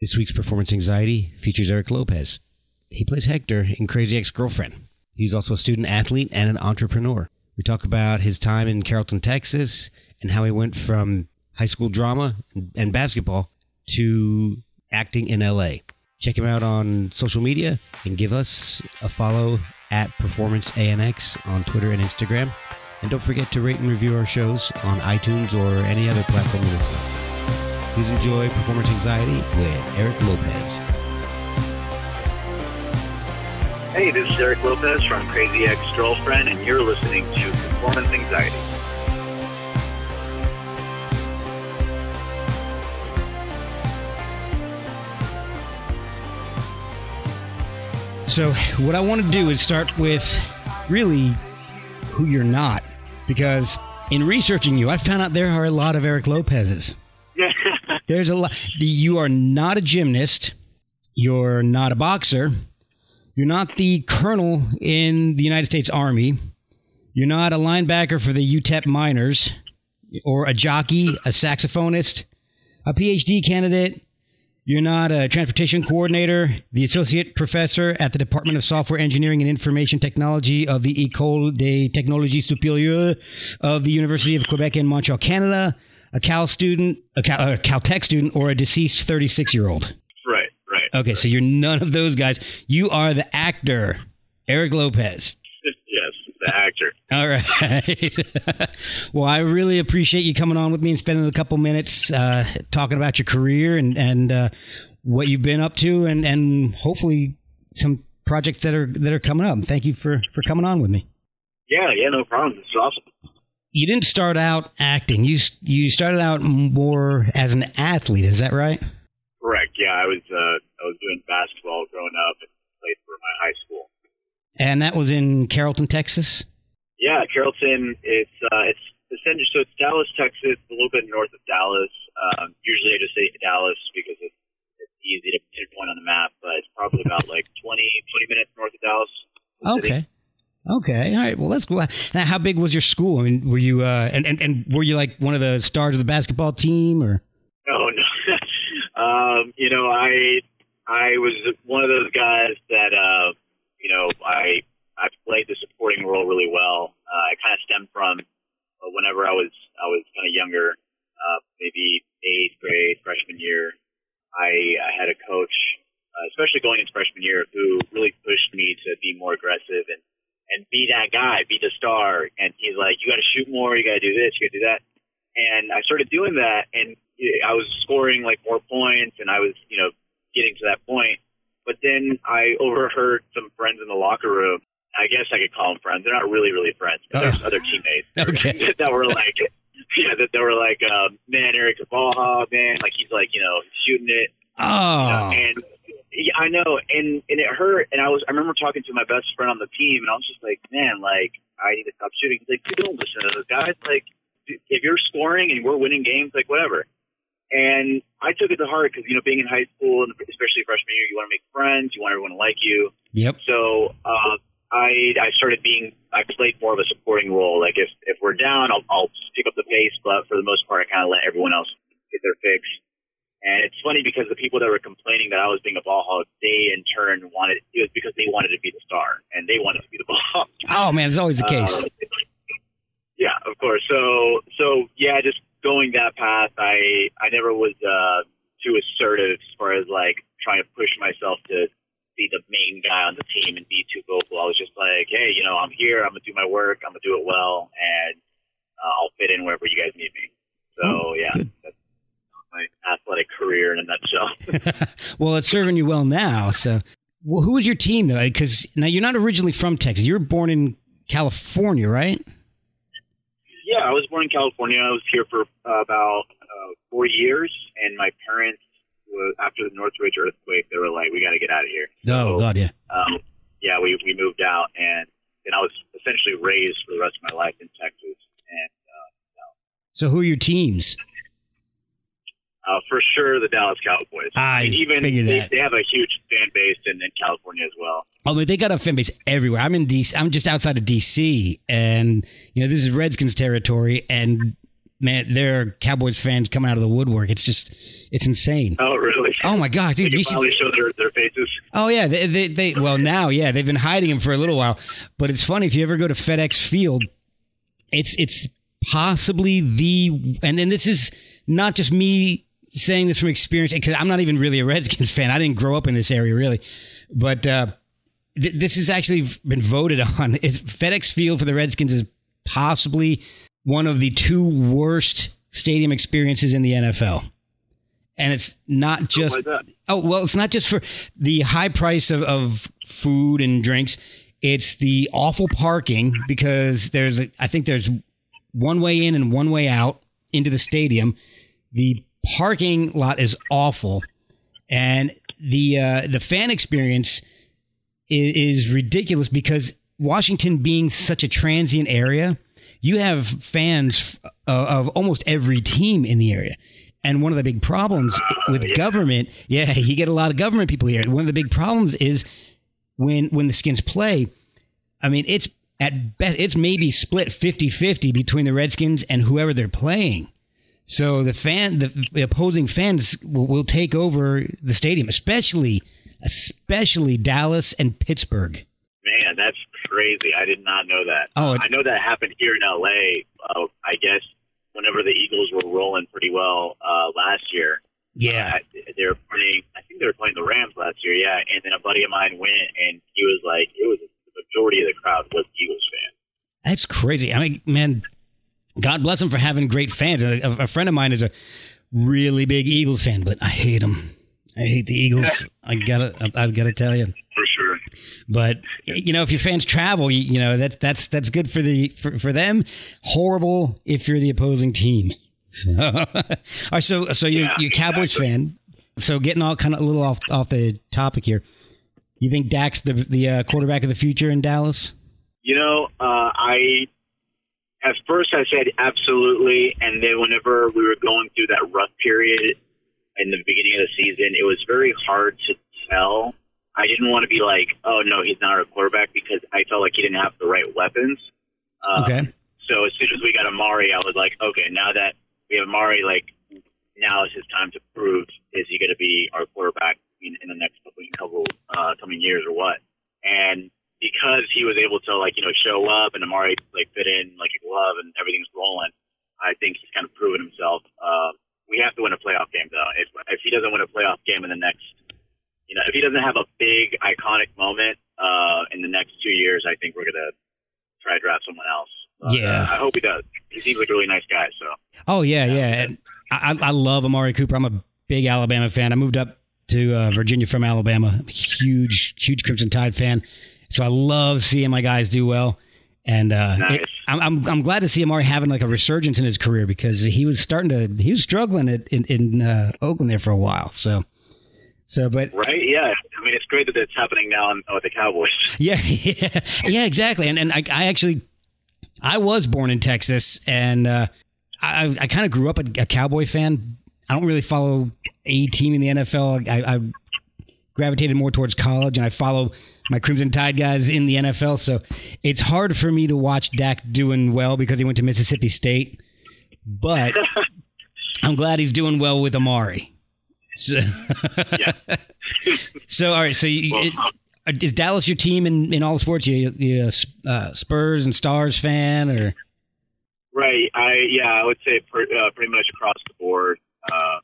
This week's Performance Anxiety features Erick Lopez. He plays Hector in Crazy Ex Girlfriend. He's also a student athlete and an entrepreneur. We talk about his time in Carrollton, Texas, and how he went from high school drama and basketball to acting in LA. Check him out on social media and give us a follow at Performance ANX on Twitter and Instagram. And don't forget to rate and review our shows on iTunes or any other platform you listen. Please enjoy Performance Anxiety with Erick Lopez. Hey, this is Erick Lopez from Crazy Ex Girlfriend, and you're listening to Performance Anxiety. So, what I want to do is start with really who you're not, because in researching you, I found out there are a lot of Eric Lopez's. There's a lot. You are not a gymnast. You're not a boxer. You're not the colonel in the United States Army. You're not a linebacker for the UTEP Miners, or a jockey, a saxophonist, a PhD candidate. You're not a transportation coordinator, the associate professor at the Department of Software Engineering and Information Technology of the École des Technologies Supérieures of the University of Quebec in Montreal, Canada, a Cal student, a, Cal, a Caltech student, or a deceased 36 year old. Right, right. Okay, so you're none of those guys. You are the actor, Erick Lopez. yes, the actor. All right. well, I really appreciate you coming on with me and spending a couple minutes uh, talking about your career and and uh, what you've been up to, and and hopefully some projects that are that are coming up. Thank you for for coming on with me. Yeah, yeah, no problem. It's awesome. You didn't start out acting. You you started out more as an athlete. Is that right? Correct. Yeah, I was uh, I was doing basketball growing up and played for my high school. And that was in Carrollton, Texas. Yeah, Carrollton. It's uh, it's essentially so it's Dallas, Texas, a little bit north of Dallas. Um, usually, I just say Dallas because it's, it's easy to pinpoint on the map, but it's probably about like 20, 20 minutes north of Dallas. Okay. Okay. All right. Well, that's cool. Now, how big was your school? I mean, were you uh, and, and and were you like one of the stars of the basketball team, or? Oh no. um, you know, I I was one of those guys that uh, you know I I played the supporting role really well. Uh, I kind of stemmed from uh, whenever I was I was kind of younger, uh, maybe eighth grade, freshman year. I, I had a coach, uh, especially going into freshman year, who really pushed me to be more aggressive and and be that guy, be the star. And he's like, you got to shoot more, you got to do this, you got to do that. And I started doing that, and I was scoring like more points, and I was, you know, getting to that point. But then I overheard some friends in the locker room. I guess I could call them friends. They're not really, really friends, but there's Oh. other teammates Okay. that were like, yeah, that they were like, um, man, Erick a ball hog, man. Like he's like, you know, shooting it. Oh. And yeah, I know, and and it hurt. And I was, I remember talking to my best friend on the team, and I was just like, man, like I need to stop shooting. He's like, you don't listen to those guys. Like, if you're scoring and we're winning games, like whatever. And I took it to heart because you know, being in high school and especially freshman year, you want to make friends, you want everyone to like you. Yep. So uh, I I started being I played more of a supporting role. Like if if we're down, I'll I'll pick up the pace, but for the most part, I kind of let everyone else get their fix. And it's funny because the people that were complaining that I was being a ball hog, they in turn wanted it was because they wanted to be the star and they wanted to be the ball hog. Oh man, it's always the case. Uh, yeah, of course. So so yeah, just going that path, I I never was uh, too assertive as far as like trying to push myself to be the main guy on the team and be too vocal. I was just like, hey, you know, I'm here. I'm gonna do my work. I'm gonna do it well, and uh, I'll fit in wherever you guys need me. So oh, yeah, my athletic career in a nutshell. well, it's serving you well now. So, well, who was your team though? Because now you're not originally from Texas. You were born in California, right? Yeah, I was born in California. I was here for uh, about uh, four years, and my parents, were, after the Northridge earthquake, they were like, "We got to get out of here." Oh so, God, yeah. Um, yeah, we we moved out, and then I was essentially raised for the rest of my life in Texas. And uh, you know. so, who are your teams? Sure, the Dallas Cowboys. I, mean, even they, they, have a huge fan base in, in California as well. Oh, but they got a fan base everywhere. I'm in DC. I'm just outside of DC, and you know this is Redskins territory, and man, there are Cowboys fans coming out of the woodwork. It's just, it's insane. Oh, really? Oh my God, dude! They you finally show their, their faces. Oh yeah, they, they, they well now yeah they've been hiding them for a little while, but it's funny if you ever go to FedEx Field, it's it's possibly the and then this is not just me saying this from experience because I'm not even really a Redskins fan. I didn't grow up in this area really, but uh, th- this has actually been voted on. It's FedEx Field for the Redskins is possibly one of the two worst stadium experiences in the NFL. And it's not just oh well, it's not just for the high price of, of food and drinks. It's the awful parking because there's I think there's one way in and one way out into the stadium. The parking lot is awful, and the uh, the fan experience is, is ridiculous because Washington being such a transient area, you have fans of, of almost every team in the area. And one of the big problems with yeah. government, yeah, you get a lot of government people here. One of the big problems is when when the skins play, I mean, it's at best it's maybe split 50-50 between the Redskins and whoever they're playing. So the fan, the, the opposing fans will, will, take over the stadium, especially, especially Dallas and Pittsburgh. Man, that's crazy. I did not know that. Oh, I know that happened here in LA. Uh, I guess whenever the Eagles were rolling pretty well uh, last year. Yeah, uh, they were playing. I think they were playing the Rams last year. Yeah, and then a buddy of mine went, and he was like, it was the majority of the crowd was Eagles fans. That's crazy. I mean, man, God bless him for having great fans. A, a, friend of mine is a really big Eagles fan, but I hate them. I hate the Eagles. I gotta, I, I gotta tell you. For sure. But you know, if your fans travel, you, you know that that's that's good for the for, for them. Horrible if you're the opposing team. So, all right, so so you're yeah, you Cowboys exactly. fan. So getting all kind of a little off off the topic here. You think Dak's the the uh, quarterback of the future in Dallas? You know, uh, I at first I said absolutely, and then whenever we were going through that rough period in the beginning of the season, it was very hard to tell. I didn't want to be like, oh no, he's not our quarterback because I felt like he didn't have the right weapons. Um, okay. So as soon as we got Amari, I was like, okay, now that we have Amari, like now is his time to prove is he going to be our quarterback in, in the next couple couple uh, coming years or what? And because he was able to like you know show up and Amari like fit in like a glove and everything's rolling. I think he's kind of proven himself. Uh, we have to win a playoff game though. If if he doesn't win a playoff game in the next, you know, if he doesn't have a big iconic moment uh, in the next two years, I think we're gonna try to draft someone else. But, yeah, uh, I hope he does. He seems like a really nice guy. So. Oh yeah, yeah. And I, I love Amari Cooper. I'm a big Alabama fan. I moved up to uh, Virginia from Alabama. I'm a huge, huge Crimson Tide fan. So I love seeing my guys do well. And uh, nice. it, I'm, I'm, I'm glad to see Amari having like a resurgence in his career because he was starting to he was struggling at, in in uh, Oakland there for a while. So so but right yeah I mean it's great that it's happening now with the Cowboys. Yeah yeah yeah exactly and and I, I actually I was born in Texas and uh, I I kind of grew up a, a, Cowboy fan. I don't really follow a team in the NFL. I, I gravitated more towards college and I follow my Crimson Tide guys in the NFL. So it's hard for me to watch Dak doing well because he went to Mississippi State. But I'm glad he's doing well with Amari. So, yeah. so all right. So you, well, it, is Dallas your team in, in all sports? You, you uh, Spurs and Stars fan or? Right. I yeah, I would say per, uh, pretty much across the board. Uh,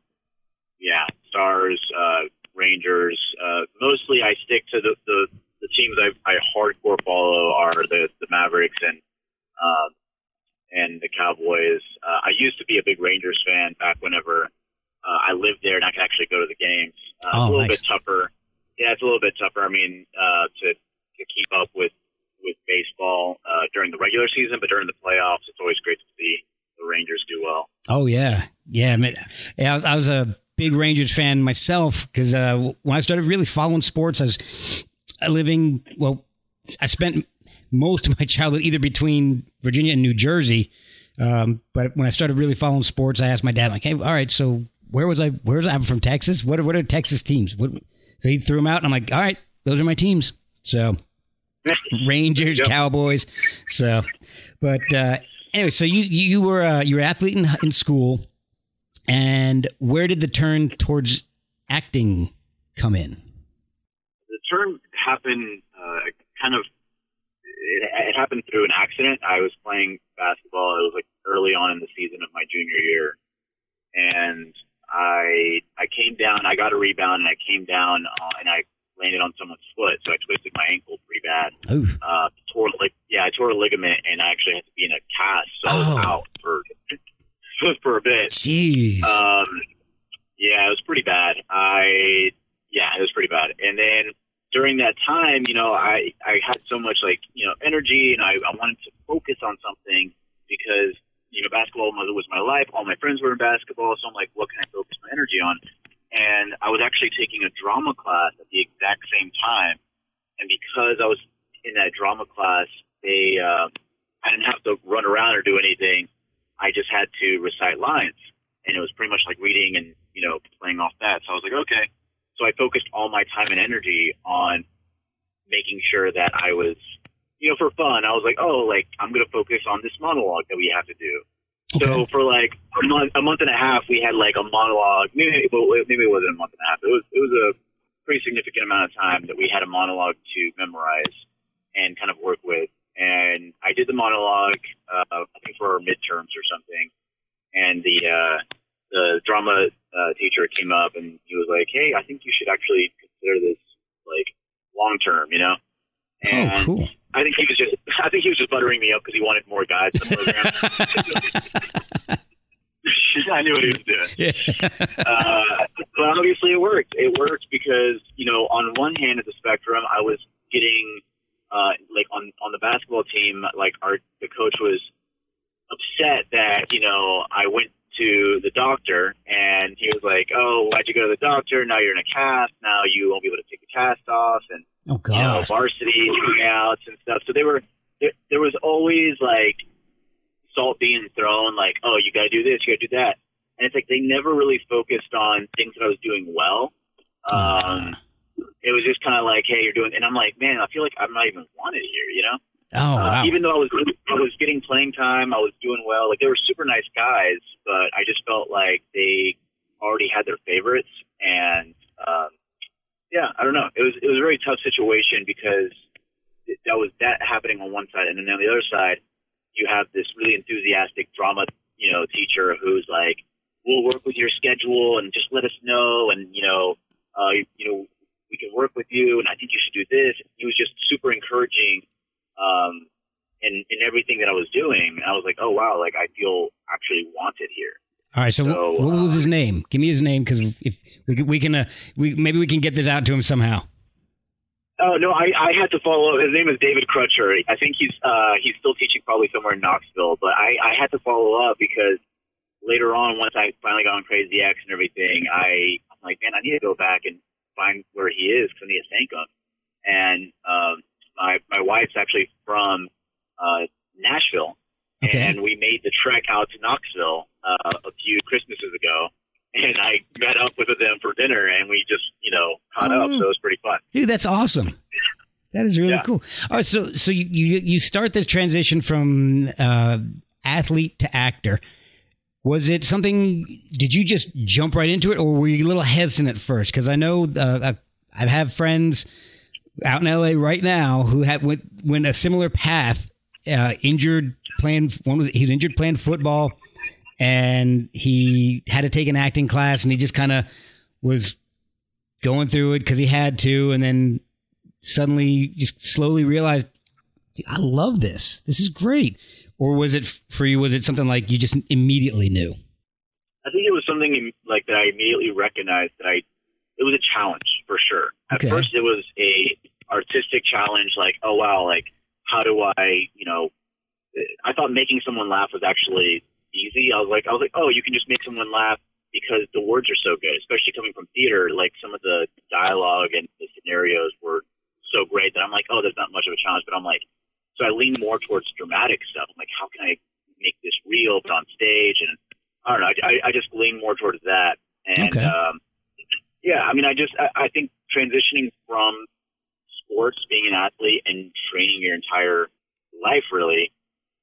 yeah, Stars, uh, Rangers. Uh, mostly, I stick to the the, the teams I, I hardcore follow are the the Mavericks and um, and the Cowboys. Uh, I used to be a big Rangers fan back whenever uh, I lived there and I could actually go to the games. Uh, Oh, a little nice. bit tougher. Yeah, it's a little bit tougher. I mean, uh, to to keep up with with baseball uh, during the regular season, but during the playoffs, it's always great to see the Rangers do well. Oh yeah, yeah. I, mean, yeah, I, was, I was a big Rangers fan myself because uh, when I started really following sports, I was living. Well, I spent most of my childhood either between Virginia and New Jersey. Um, but when I started really following sports, I asked my dad, like, "Hey, all right, so where was I? Where was I? I'm from Texas. What are what are Texas teams? What?" So he threw them out, and I'm like, "All right, those are my teams." So Rangers, Yep. Cowboys. So, but uh, anyway, so you you were uh, you were an athlete in, in school, and where did the turn towards acting come in? the turn happened uh, kind of it, it happened through an accident. I was playing basketball. It was like early on in the season of my junior year, and I I came down. I got a rebound and I came down uh, and I landed on someone's foot, so I twisted my ankle pretty bad. Oh, Uh, tore like yeah, I tore a ligament and I actually had to be in a cast, so I was Oh. out for for a bit. Jeez. Um, yeah, it was pretty bad. I yeah, it was pretty bad. And then during that time, you know, I I had so much like you know energy, and I I wanted to focus on something because you know basketball was was my life. All my friends were in basketball, so I'm like, what can I focus my energy on? And I was actually taking a drama class at the exact same time, and because I was in that drama class, they uh, I didn't have to run around or do anything. I just had to recite lines and it was pretty much like reading and you know playing off that. So I was like, okay. So I focused all my time and energy on making sure that I was, you know, for fun. I was like, oh, like I'm gonna focus on this monologue that we have to do. So Okay. for like a month, a month and a half, we had like a monologue. Maybe, well, maybe it wasn't a month and a half. It was it was a pretty significant amount of time that we had a monologue to memorize and kind of work with. And I did the monologue, uh, I think for our midterms or something. And the uh, the drama uh, teacher came up and he was like, "Hey, I think you should actually consider this like long term, you know." And oh, cool. I think he was just I think he was just buttering me up because he wanted more guys in the program. I knew what he was doing. yeah. Uh, but obviously it worked. It worked because, you know, on one hand of the spectrum, I was getting, uh, like on, on the basketball team, like our, the coach was upset that, you know, I went to the doctor and he was like, oh, why'd you go to the doctor? Now you're in a cast. Now you won't be able to take the cast off. And, Oh you know, God. varsity tryouts and stuff. So they were there, there was always like salt being thrown, like, oh, you got to do this, you got to do that, and it's like they never really focused on things that I was doing well. Um, it was just kind of like, hey, you're doing, and I'm like, man, I feel like I'm not even wanted here, you know. Oh Uh, wow. even though I was I was getting playing time, I was doing well. Like they were super nice guys, but I just felt like they already had their favorites, and um, yeah, I don't know. It was it was a very tough situation because that was that happening on one side, and then on the other side, you have this really enthusiastic drama, you know, teacher who's like, "We'll work with your schedule and just let us know, and you know, uh, you, know, we can work with you, and I think you should do this." He was just super encouraging um, in in everything that I was doing. And I was like, oh wow, like I feel actually wanted here. All right. So, so, what was uh, his name? Give me his name because if we can, we can, uh, we maybe we can get this out to him somehow. Oh no, I, I had to follow. Up. His name is David Crutcher. I think he's uh, he's still teaching probably somewhere in Knoxville, but I, I had to follow up because later on, once I finally got on Crazy Ex and everything, I I'm like, man, I need to go back and find where he is because I need to thank him. And um, my my wife's actually from uh, Nashville, Okay. and we made the trek out to Knoxville uh, a few Christmases ago. And I met up with them for dinner, and we just, you know, caught up. Oh. So it was pretty fun. Dude, that's awesome. That is really Yeah. cool. All right, so so you you, you start this transition from uh, athlete to actor. Was it something? Did you just jump right into it, or were you a little hesitant at first? Because I know uh, I have friends out in LA right now who had went, went a similar path, uh, injured playing. One was he was injured playing football, and he had to take an acting class, and he just kind of was going through it because he had to, and then suddenly just slowly realized, I love this. This is great. Or was it for you? Was it something like you just immediately knew? I think it was something like that. I immediately recognized that I. It was a challenge for sure. At Okay. first, it was a artistic challenge. Like, oh wow, like how do I, you know, eh, I thought making someone laugh was actually easy. I was like, I was like, oh, you can just make someone laugh because the words are so good, especially coming from theater. Like some of the dialogue and the scenarios were so great that I'm like, oh, there's not much of a challenge. But I'm like, so I lean more towards dramatic stuff. I'm like, how can I make this real but on stage? And I don't know. I, I just lean more towards that. And Okay. um, yeah, I mean, I just I, I think transitioning from sports, being an athlete, and training your entire life really,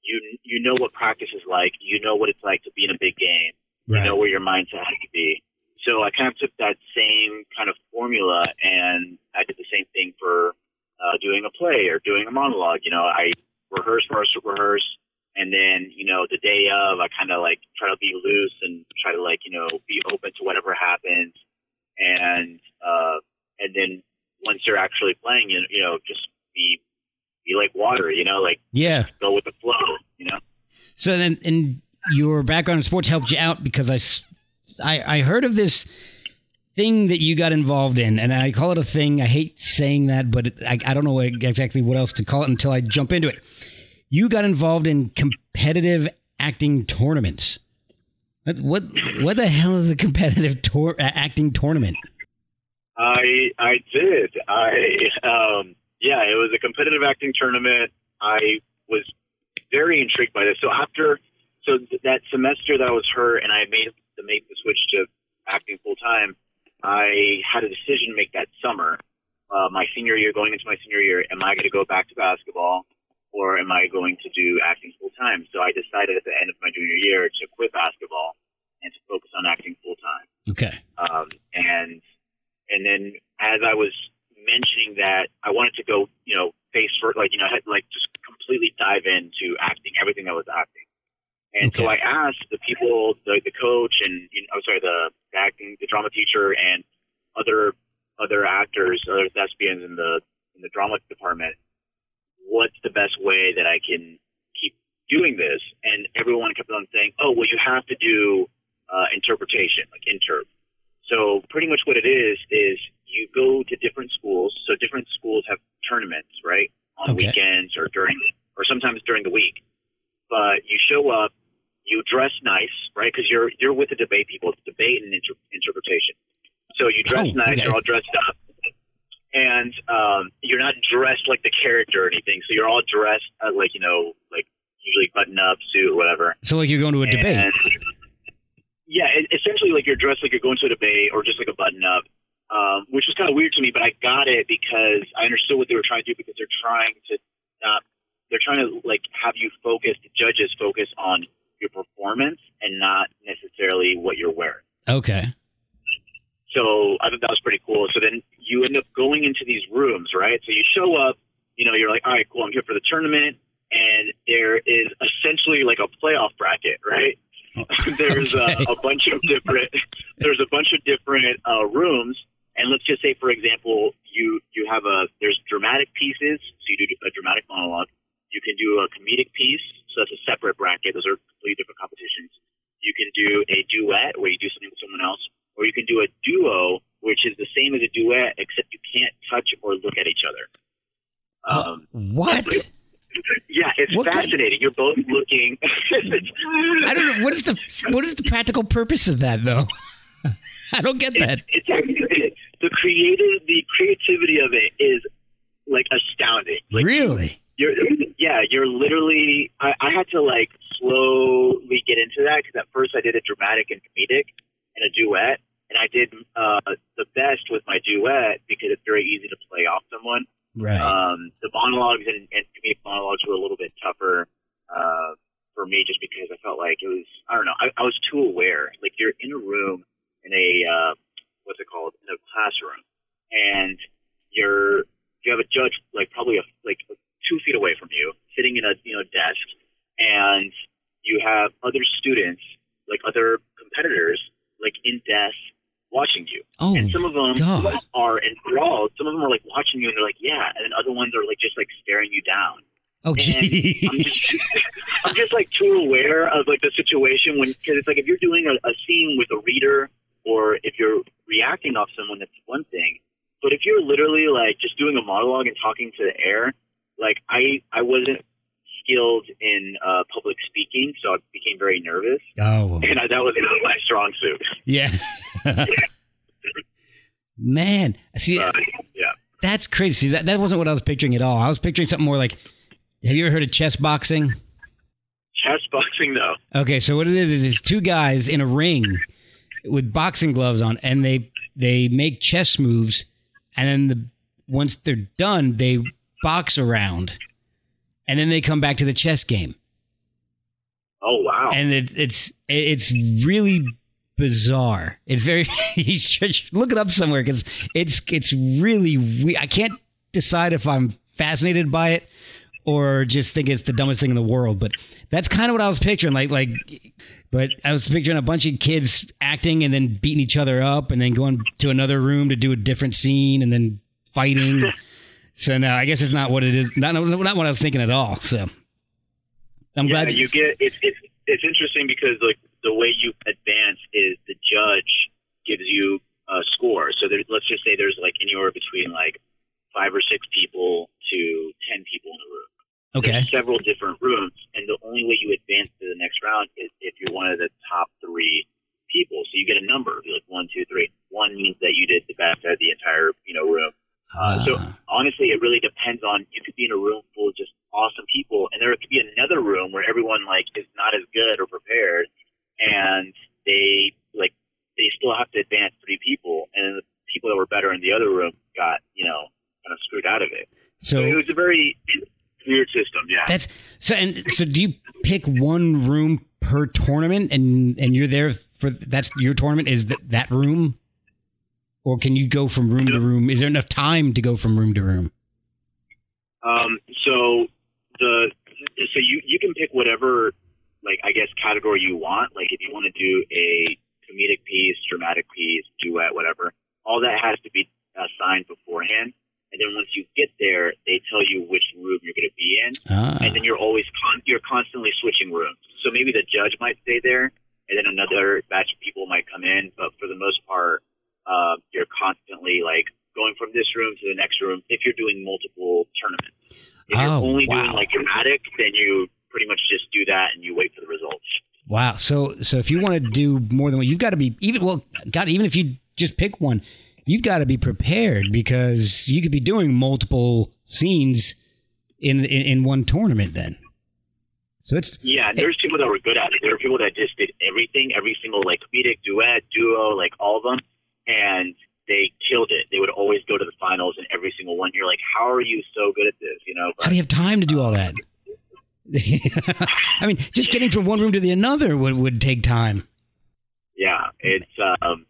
you you know what practice is like. You know what it's like to be in a big game. Right. You know where your mindset has to be. So I kind of took that same kind of formula and I did the same thing for uh, doing a play or doing a monologue. You know, I rehearse, rehearse, rehearse, and then you know the day of, I kind of like try to be loose and try to like you know be open to whatever happens, and uh, and then once you're actually playing, you you know just be be like water. You know, like Yeah. go with the flow. You know. So then, and your background in sports helped you out because I, s- I, I heard of this thing that you got involved in, and I call it a thing. I hate saying that, but I, I don't know what, exactly what else to call it until I jump into it. You got involved in competitive acting tournaments. What what, what the hell is a competitive tour, uh, acting tournament? I I did. I um yeah, it was a competitive acting tournament. I was very intrigued by this. So after so th- that semester that was hurt and I made to make the switch to acting full time, I had a decision to make that summer. Uh, my senior year, going into my senior year, am I going to go back to basketball or am I going to do acting full time? So I decided at the end of my junior year to quit basketball and to focus on acting full time. Okay. Um, and and then as I was mentioning that I wanted to go, you know, face for like you know, like just completely dive into acting, everything that was acting. And so I asked the people, the the coach, and you know, I'm sorry, the acting, the drama teacher, and other other actors, other thespians in the in the drama department, what's the best way that I can keep doing this? And everyone kept on saying, oh, well, you have to do uh, interpretation, like interp. So pretty much what it is is you go to different schools. So different schools have tournaments, right, on Okay. weekends or during, or sometimes during the week. But you show up, you dress nice, right? Because you're you're with the debate people, it's debate and inter- interpretation. So you dress Oh, nice, okay. you're all dressed up, and um, you're not dressed like the character or anything. So you're all dressed uh, like you know, like usually button up suit or whatever. So like you're going to a debate. Yeah, it, essentially like you're dressed like you're going to a debate or just like a button up, um, which was kind of weird to me, but I got it because I understood what they were trying to do because they're trying to not, they're trying to like have you focus, the judges focus on your performance and not necessarily what you're wearing. Okay. So I thought that was pretty cool. So then you end up going into these rooms, right? So you show up, you know, you're like, all right, cool, I'm here for the tournament. And there is essentially like a playoff bracket, right? there's Okay. a, a bunch of different, there's a bunch of different uh, rooms. And let's just say, for example, you, you have a, there's dramatic pieces. So you do a dramatic monologue. You can do a comedic piece. So that's a separate bracket. Those are completely different competitions. You can do a duet where you do something with someone else or you can do a duo, which is the same as a duet, except you can't touch or look at each other. Um, What? yeah, it's What kind- fascinating. You're both looking. I don't know. What is the what is the practical purpose of that though? I don't get that. it's actually the creative, the creativity of it is like astounding. Like really? you're, yeah, you're literally. I, I had to like slowly get into that because at first I did a dramatic and comedic and a duet, and I did uh, the best with my duet because it's very easy to play off someone. Right. Um, the monologues and, and comedic monologues were a little bit tougher uh, for me just because I felt like it was I don't know I, I was too aware. Like you're in a room in a uh, what's it called in a classroom, and you're you have a judge like probably a, like two feet away from you, sitting in a you know desk, and you have other students, like other competitors, like in desk watching you. Oh, and some of them God. are enthralled. Some of them are like watching you and they're like, yeah. And then other ones are like just like staring you down. I'm just, I'm just like too aware of like the situation when because it's like if you're doing a, a scene with a reader or if you're reacting off someone, that's one thing. But if you're literally like just doing a monologue and talking to the air, like I I wasn't skilled in uh, public speaking, so I became very nervous, oh, and I, that was not my strong suit. yeah. Man, see, Uh, yeah. that's crazy. See, that, that wasn't what I was picturing at all. I was picturing something more like, have you ever heard of chess boxing? Chess boxing, though. Okay, so what it is is it's two guys in a ring with boxing gloves on, and they they make chess moves, and then the once they're done, they box around, and then they come back to the chess game, Oh wow. and it, it's it's really bizarre. It's very you should look it up somewhere because it's it's really we I can't decide if I'm fascinated by it or just think it's the dumbest thing in the world. But that's kind of what I was picturing. Like like, but I was picturing a bunch of kids acting and then beating each other up and then going to another room to do a different scene and then fighting. so no, I guess it's not what it is. Not not what I was thinking at all. So I'm yeah, glad you get it's it's it's interesting because like the way you advance is the judge gives you a score. So there, let's just say there's like anywhere between like five or six people to ten people in a room. Okay. There's several different rooms, and the only way you advance to the next round is if you're one of the top three people. So you get a number, like one, two, three. One means that you did the best out of the entire you know room. Uh, so Ah. honestly, it really depends on. You could be in a room full of just awesome people, and there could be another room where everyone like is not as good or prepared, and they like they still have to advance three people, and the people that were better in the other room got you know kind of screwed out of it. So it was a very weird system. Yeah. That's so. And so, do you pick one room per tournament, and and you're there for that's your tournament is that that room, or can you go from room to room? Is there enough time to go from room to room? Um, so the so you you can pick whatever like I guess category you want. Like if you want to do a comedic piece, dramatic piece, duet, whatever, all that has to be assigned beforehand. And then once you get there, they tell you which room you're going to be in, Ah, and then you're always con- you're constantly switching rooms. So maybe the judge might stay there, and then another batch of people might come in. But for the most part, uh, you're constantly like going from this room to the next room. If you're doing multiple tournaments, if you're Oh, only wow. doing like dramatic, then you pretty much just do that and you wait for the results. wow. So so if you want to do more than one, you've got to be even well. God, even if you just pick one, you've got to be prepared because you could be doing multiple scenes in in, in one tournament. Then, so it's Yeah, there's people that were good at it. There were people that just did everything, every single like comedic, duet, duo, like all of them, and they killed it. They would always go to the finals in every single one. You're like, how are you so good at this? You know, How do you have time to do all that? I mean, just getting from one room to the another would, would take time. yeah, it's. um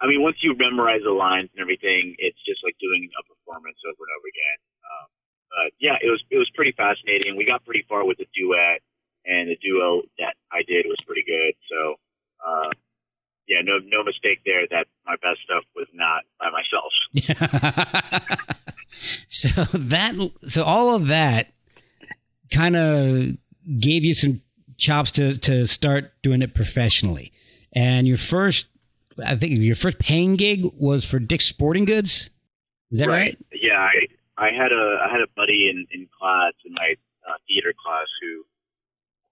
I mean, once you memorize the lines and everything, it's just like doing a performance over and over again. Um, but yeah, it was it was pretty fascinating. We got pretty far with the duet, and the duo that I did was pretty good. So, uh, yeah, no no mistake there that my best stuff was not by myself. so that, so all of that kind of gave you some chops to to start doing it professionally. And your first, I think your first paying gig was for Dick's Sporting Goods. Is that right? Yeah, I I had a I had a buddy in in class in my uh, theater class who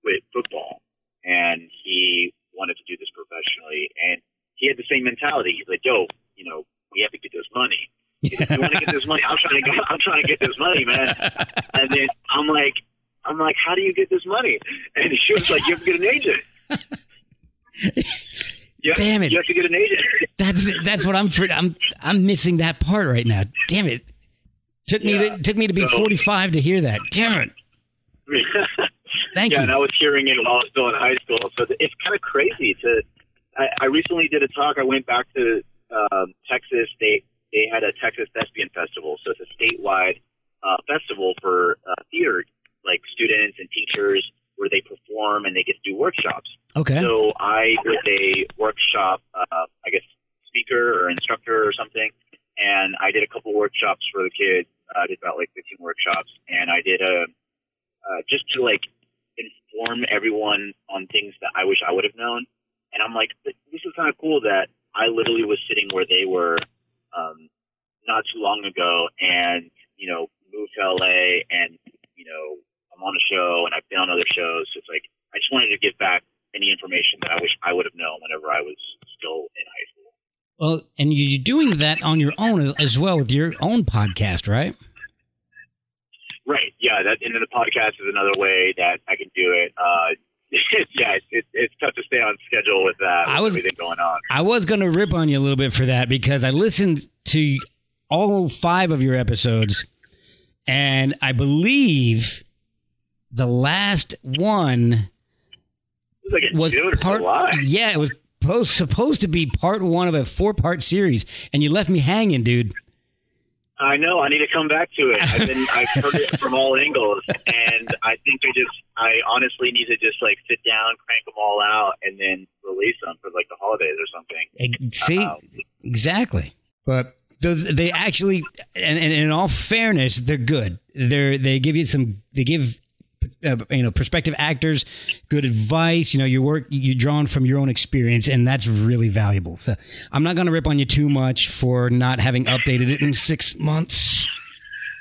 quit football, and he wanted to do this professionally, and he had the same mentality. He's like, "Yo, you know, we have to get this money. We want to get this money. I'm trying to get, I'm trying to get this money, man." And then I'm like, I'm like, "How do you get this money?" And she was like, "You have to get an agent." You have, Damn it. You have to get an agent. That's that's what I'm for, I'm I'm missing that part right now. Damn it. Took me Yeah. took me to be So- 45 to hear that. Damn it. Thank you. yeah, you. and I was hearing it while I was still in high school. So it's kind of crazy to. I, I recently did a talk. I went back to um, Texas. They they had a Texas Thespian Festival, so it's a statewide uh, festival for uh, theater, like students and teachers, where they perform and they get to do workshops. Okay. So I was a workshop, uh, I guess, speaker or instructor or something, and I did a couple workshops for the kids. Uh, I did about like 15 workshops, and I did a uh, just to like inform everyone on things that I wish I would have known. And I'm like, this is kind of cool that I literally was sitting where they were um, not too long ago, and you know, moved to LA, and you know, I'm on a show, and I've been on other shows. So it's like I just wanted to give back any information that I wish I would have known whenever I was still in high school. Well, and you're doing that on your own as well with your own podcast, right? Right. Yeah. That and then the podcast is another way that I can do it. Uh, yeah, it's, it's tough to stay on schedule with that. With I was everything going on. I was going to rip on you a little bit for that because I listened to all five of your episodes, and I believe the last one was, like was part. Yeah, it was supposed supposed to be part one of a four part series, and you left me hanging, dude. I know. I need to come back to it. I've been I've heard it from all angles, and I think I just I honestly need to just like sit down, crank them all out, and then release them for like the holidays or something. See, uh, exactly. But those they actually, and, and in all fairness, they're good. They're they give you some. They give uh, you know prospective actors good advice you know your work you're drawn from your own experience and that's really valuable. So i'm not going to rip on you too much for not having updated it in six months.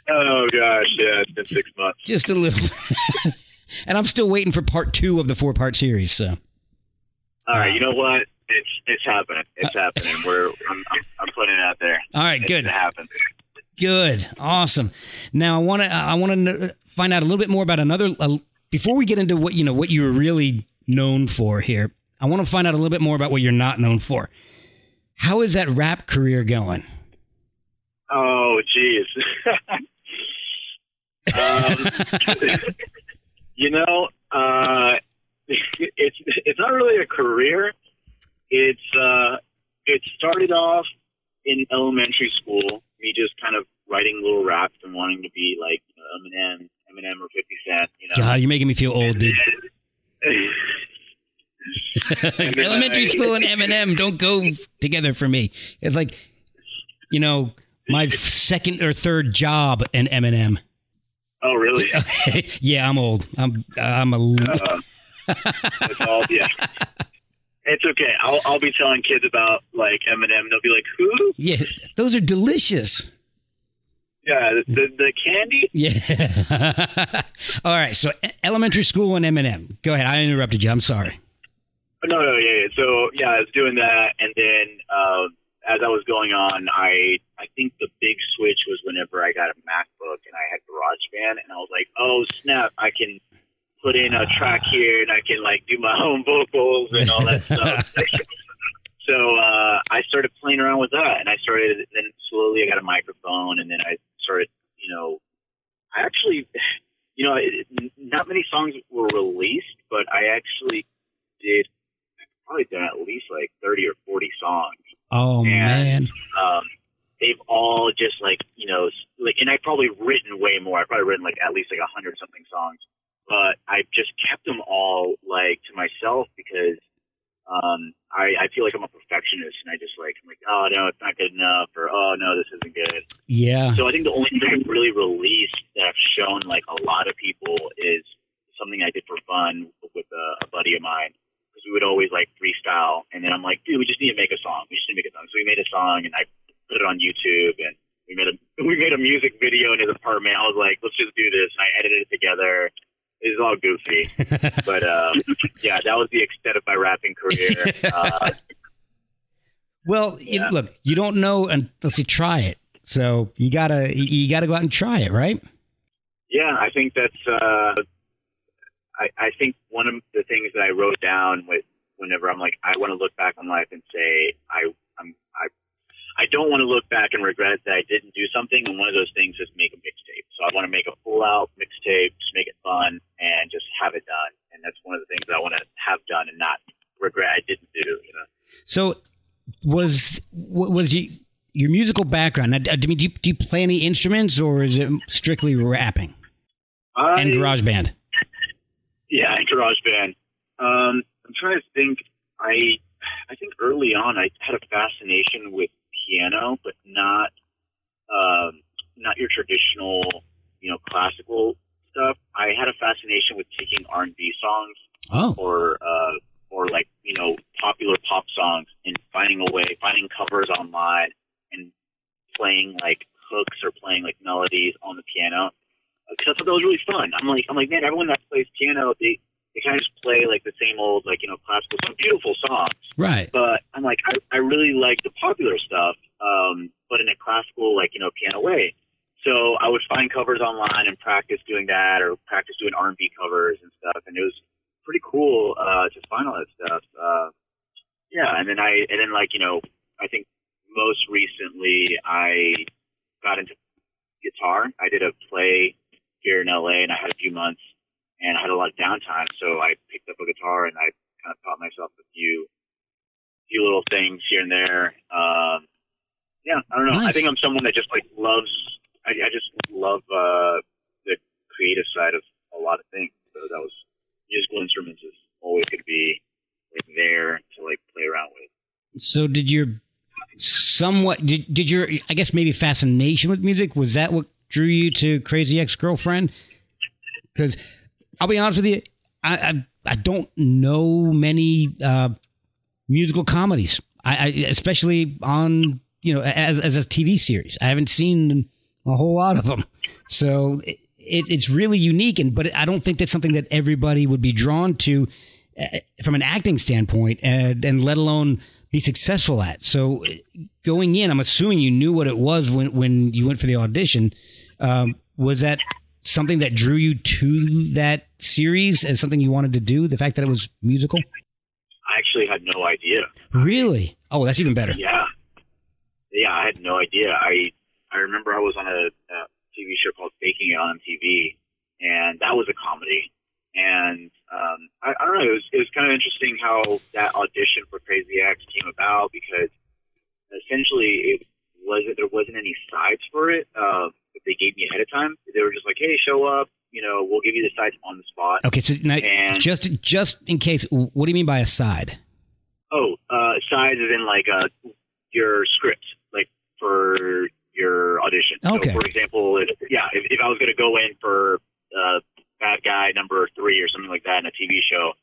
Oh gosh yeah it's been six months. Just a little. And i'm still waiting for part two of the four part series so. All right you know what? It's it's happening. It's uh, happening. We're I'm, I'm, I'm, putting it out there. All right it's good. it happens Good, awesome. Now I want to I want to find out a little bit more about another. Uh, before we get into what you know what you're really known for here, I want to find out a little bit more about what you're not known for. How is that rap career going? Oh, geez. um, you know, uh, it's it's not really a career. It's uh, it started off in elementary school me just kind of writing little raps and wanting to be like Eminem, Eminem or Fifty Cent. You know, God, you're making me feel old, dude. Elementary school and Eminem don't go together for me. It's like, you know, my second or third job in Eminem. Oh, really? yeah, I'm old. I'm I'm a. Uh, it's all yeah. It's okay. I'll I'll be telling kids about like Eminem. They'll be like, "Who?" Yeah, those are delicious. Yeah, the, the, candy. Yeah. All right. So elementary school and Eminem. Go ahead. I interrupted you. I'm sorry. No, no, yeah, yeah. So yeah, I was doing that, and then uh, as I was going on, I I think the big switch was whenever I got a MacBook and I had GarageBand, and I was like, oh snap, I can put in a track here and I can like do my own vocals and all that stuff. so uh, I started playing around with that, and I started. Then slowly, I got a microphone, and then I started. You know, I actually, you know, it, not many songs were released, but I actually did. Probably done at least like thirty or forty songs. Oh and, man. Um, they've all just like you know like and I've probably written way more. I've probably written like at least like a hundred something songs but I just kept them all like to myself because um, I, I feel like I'm a perfectionist and I just like I'm like oh no it's not good enough or oh no good. Yeah. So I think the only thing I've really released that I've shown like a lot of people is something I did for fun with a, a buddy of mine because we would always like freestyle and then I'm like dude we just need to make a song we just need to make a song so we made a song and I put it on YouTube and we made a we made a music video in his apartment. I was like let's just do this and I edited it together it's all goofy. but um, yeah, that was the extent of my rapping career. Uh, well, yeah. look, you don't know unless you try it. So you gotta you gotta go out and try it, right? Yeah, I think that's. Uh, I, I think one of the things that I wrote down with whenever I'm like I want to look back on life and say I I'm I I don't want to look back and regret that I didn't do something. And one of those things is make a mixtape. So I want to make a full out mixtape, just make it fun and just have it done. And that's one of the things I want to have done and not regret I didn't do, you know? So was, was you, your musical background, I mean, do you, do you play any instruments or is it strictly rapping I, and GarageBand? Yeah, GarageBand. Um, I'm trying to think. I I think early on I had a fascination with piano, but not um, not your traditional, you know, classical stuff. I had a fascination with taking R and B songs Oh, or uh, or like you know popular pop songs and finding a way, finding covers online and playing like hooks or playing like melodies on the piano. Because I thought that was really fun. I'm like, I'm like, man, everyone that plays piano, they they kind of just play like the same old like you know classical, some beautiful songs. right. But I'm like, I, I really like the popular stuff, um, but in a classical like you know piano way. So I would find covers online and practice doing that, or practice doing R&B covers and stuff, and it was pretty cool uh, to find all that stuff. Uh, yeah, and then I and then like you know I think most recently I got into guitar. I did a play here in LA, and I had a few months, and I had a lot of downtime, so I picked up a guitar and I kind of taught myself a few few little things here and there. Um, yeah, I don't know. I think I'm someone that just like loves. I, I just love uh, the creative side of a lot of things. So that was musical instruments is always going to be like there to like play around with. So did your somewhat did, did your I guess maybe fascination with music was that what drew you to Crazy Ex Girlfriend? Because I'll be honest with you, I I, I don't know many uh, musical comedies. I, I especially on you know as as a TV series. I haven't seen a whole lot of them, so it, it's really unique. And but I don't think that's something that everybody would be drawn to uh, from an acting standpoint, and and let alone be successful at. So going in, I'm assuming you knew what it was when when you went for the audition. Um, was that something that drew you to that series and something you wanted to do? The fact that it was musical. I actually had no idea. Really? Oh, that's even better. Yeah, yeah, I had no idea. I I remember I was on a, a TV show called Faking It on TV, and that was a comedy. And I, don't know, it was it was kind of interesting how that audition for Crazy Ex came about because essentially it wasn't there wasn't any sides for it uh, that they gave me ahead of time. They were just like, hey, show up. You know, we'll give you the sides on the spot. Okay, so now, And- just just in case, what do you mean by a side? Oh, uh, sides is in like uh, your script, like for your audition. Okay. So, for example, if, yeah, if, if I was going to go in for uh, bad guy number three or something like that in a TV show,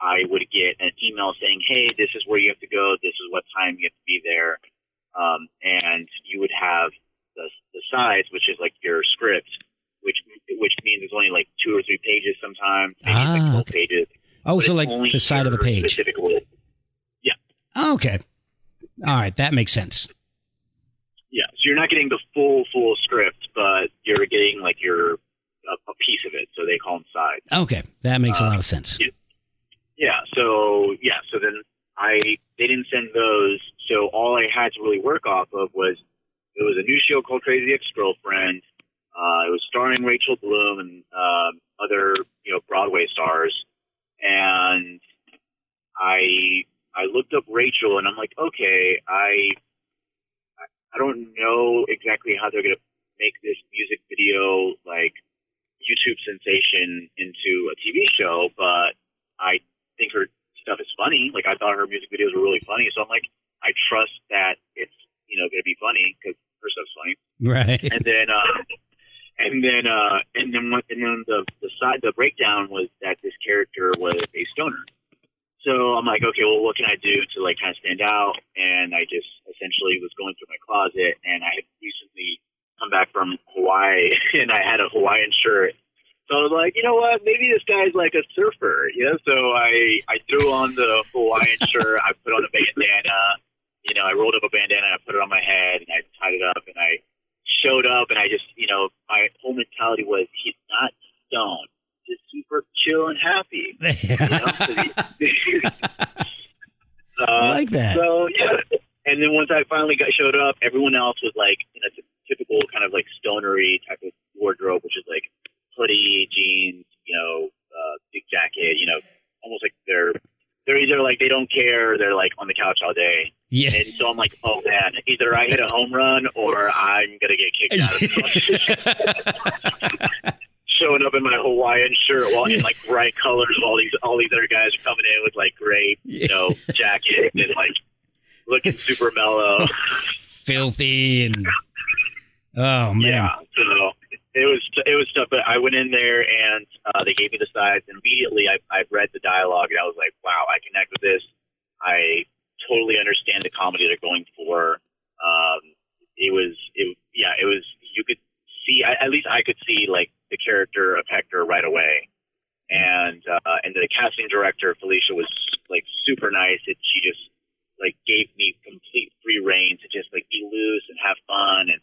I would get an email saying, "Hey, this is where you have to go. This is what time you have to be there," um, and you would have the, the sides, which is like your script, which which means it's only like two or three pages sometimes, maybe Ah, like twelve okay. pages. Oh, so like the side of a page. Yeah. Okay. All right, that makes sense. Yeah, so you're not getting the full full script, but you're getting like your a, a piece of it. So they call them sides. Okay, that makes a Uh, lot of sense. yeah. Yeah. So yeah. So then I they didn't send those. So all I had to really work off of was it was a new show called Crazy Ex Girlfriend. Uh, it was starring Rachel Bloom and um, other you know Broadway stars, and I I looked up Rachel and I'm like, okay, I I don't know exactly how they're gonna make this music video like YouTube sensation into a TV show, but I think her stuff is funny. Like I thought her music videos were really funny, so I'm like, I trust that it's you know going to be funny because her stuff's funny. Right. And then, uh, and then, uh, and then, what, and then the the side the breakdown was that this character was a stoner. So I'm like, okay, well, what can I do to like kind of stand out? And I just essentially was going through my closet, and I had recently come back from Hawaii, and I had a Hawaiian shirt. So I was like, you know what? Maybe this guy's like a surfer, you know. So I I threw on the Hawaiian shirt. I put on a bandana. You know, I rolled up a bandana. and I put it on my head, and I tied it up, and I showed up, and I just, you know, my whole mentality was he's not stoned, just super chill and happy. Uh, I like that. So yeah, and then once I finally got showed up, everyone else was like in a t- kind of like stonery type of wardrobe, which is like hoodie, jeans, you know, uh, big jacket, you know, almost like they're they're either like they don't care, or they're like on the couch all day. yeah. And so I'm like, oh man, either I hit a home run or I'm gonna get kicked out of the showing up in my Hawaiian shirt while in like bright colors. All these all these other guys are coming in with like gray, you know, jacket and like looking super mellow, filthy, and oh man. Yeah, so it was it was tough. But I went in there and uh, they gave me the sides. And immediately, I I read the dialogue and I was like, wow, I connect with this. I totally understand the comedy they're going for. Um, it was it yeah it was you could see I, at least I could see like the character of Hector right away. And uh, and the casting director Felicia was like super nice. And she just like gave me complete free reign to just like be loose and have fun. And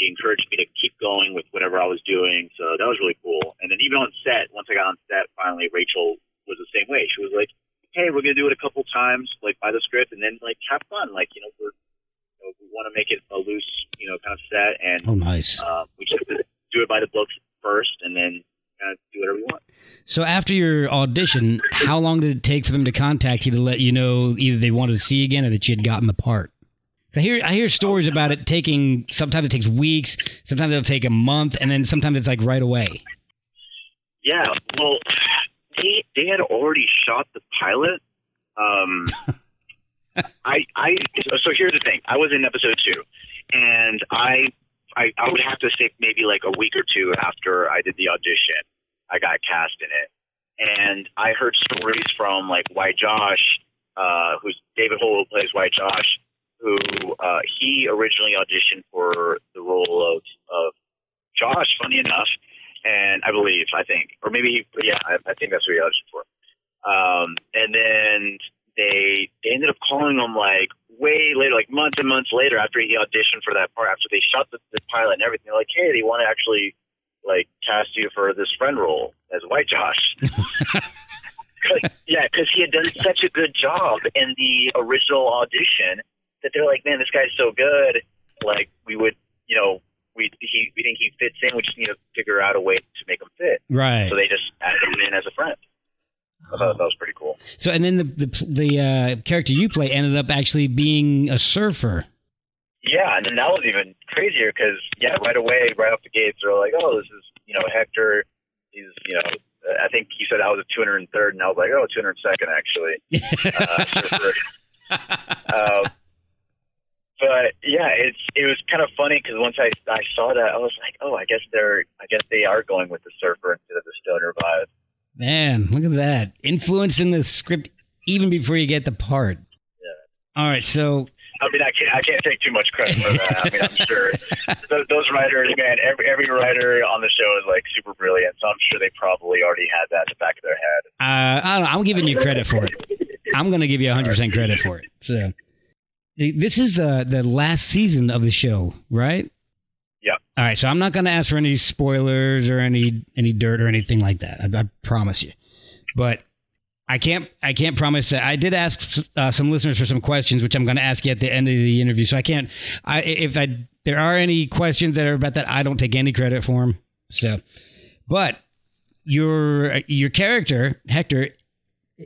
she encouraged me to keep going with whatever I was doing. So that was really cool. And then even on set, once I got on set, finally Rachel was the same way. She was like, "Hey, we're gonna do it a couple times, like by the script, and then like have fun. Like you know, we're you know, we want to make it a loose, you know, kind of set, and oh, nice. Uh, we just do it by the books first, and then kind of do whatever we want. So after your audition, how long did it take for them to contact you to let you know either they wanted to see you again or that you had gotten the part? I hear I hear stories about it taking sometimes it takes weeks, sometimes it'll take a month, and then sometimes it's like right away. Yeah, well, they they had already shot the pilot. Um, I I so here's the thing. I was in episode two, and I I I would have to say maybe like a week or two after I did the audition, I got cast in it, and I heard stories from like White Josh, uh, who's David Hull who plays White Josh, who uh, he originally auditioned for the role of of Josh. Funny enough, and I believe I think, or maybe he, yeah, I, I think that's what he auditioned for. Um, and then they they ended up calling him like way later, like months and months later after he auditioned for that part, after they shot the, the pilot and everything. They're like, hey, they want to actually like cast you for this friend role as White Josh. yeah, because he had done such a good job in the original audition that they're like, man, this guy's so good. Like, we would, you know, we he we think he fits in. We just need to figure out a way to make him fit. Right. So they just added him in as a friend. I thought that was pretty cool. So, and then the the, the uh, character you play ended up actually being a surfer. Yeah, and then that was even crazier because yeah, right away, right off the gates, they're like, "Oh, this is you know Hector. He's you know." I think he said I was a 203rd, and I was like, "Oh, 202nd actually." uh, uh, but yeah, it's it was kind of funny because once I I saw that, I was like, "Oh, I guess they're I guess they are going with the surfer instead of the stoner vibe." Man, look at that influence in the script even before you get the part. Yeah. All right, so I mean, I can't, I can't take too much credit for that. I mean, I'm sure those, those writers, man, every every writer on the show is like super brilliant, so I'm sure they probably already had that in the back of their head. Uh, I don't know, I'm giving you credit for it. I'm going to give you 100 percent credit for it. So this is the the last season of the show, right? Yeah. All right, so I'm not going to ask for any spoilers or any any dirt or anything like that. I, I promise you. But I can't. I can't promise that. I did ask uh, some listeners for some questions, which I'm going to ask you at the end of the interview. So I can't. I if I there are any questions that are about that, I don't take any credit for them. So, but your your character Hector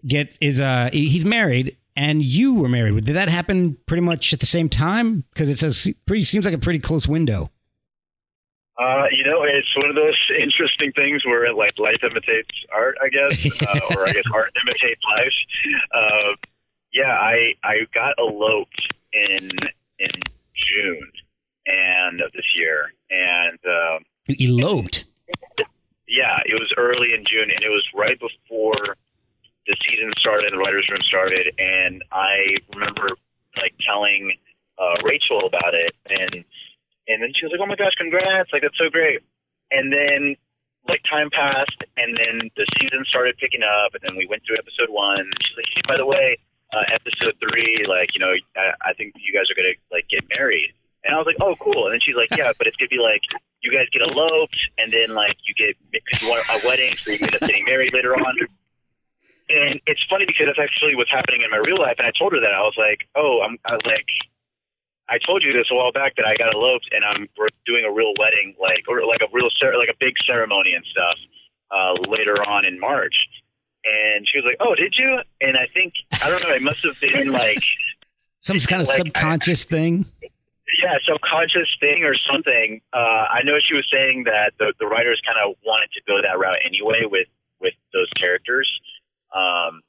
gets is uh he's married and you were married. Did that happen pretty much at the same time? Because it a pretty seems like a pretty close window. Uh, you know, it's one of those interesting things where like life imitates art, I guess, uh, or I guess art imitates life. Uh, yeah, I I got eloped in in June and of this year, and um, you eloped. Yeah, it was early in June, and it was right before the season started the writers' room started, and I remember like telling uh, Rachel about it, and and then she was like, "Oh my gosh, congrats! Like that's so great." And then like time passed, and then the season started picking up, and then we went through episode one. And she's like, "Hey, by the way, uh, episode three, like you know, I, I think you guys are gonna like get married." And I was like, "Oh, cool." And then she's like, "Yeah, but it's gonna be like you guys get eloped, and then like you get because you want a wedding, so you end up getting married later on." And it's funny because that's actually what's happening in my real life. And I told her that I was like, "Oh, I'm I was like." I told you this a while back that I got eloped and I'm we're doing a real wedding, like or like a real cer- like a big ceremony and stuff uh, later on in March. And she was like, "Oh, did you?" And I think I don't know. It must have been like some kind of like, subconscious I, thing. yeah, subconscious thing or something. Uh, I know she was saying that the the writers kind of wanted to go that route anyway with with those characters. Um,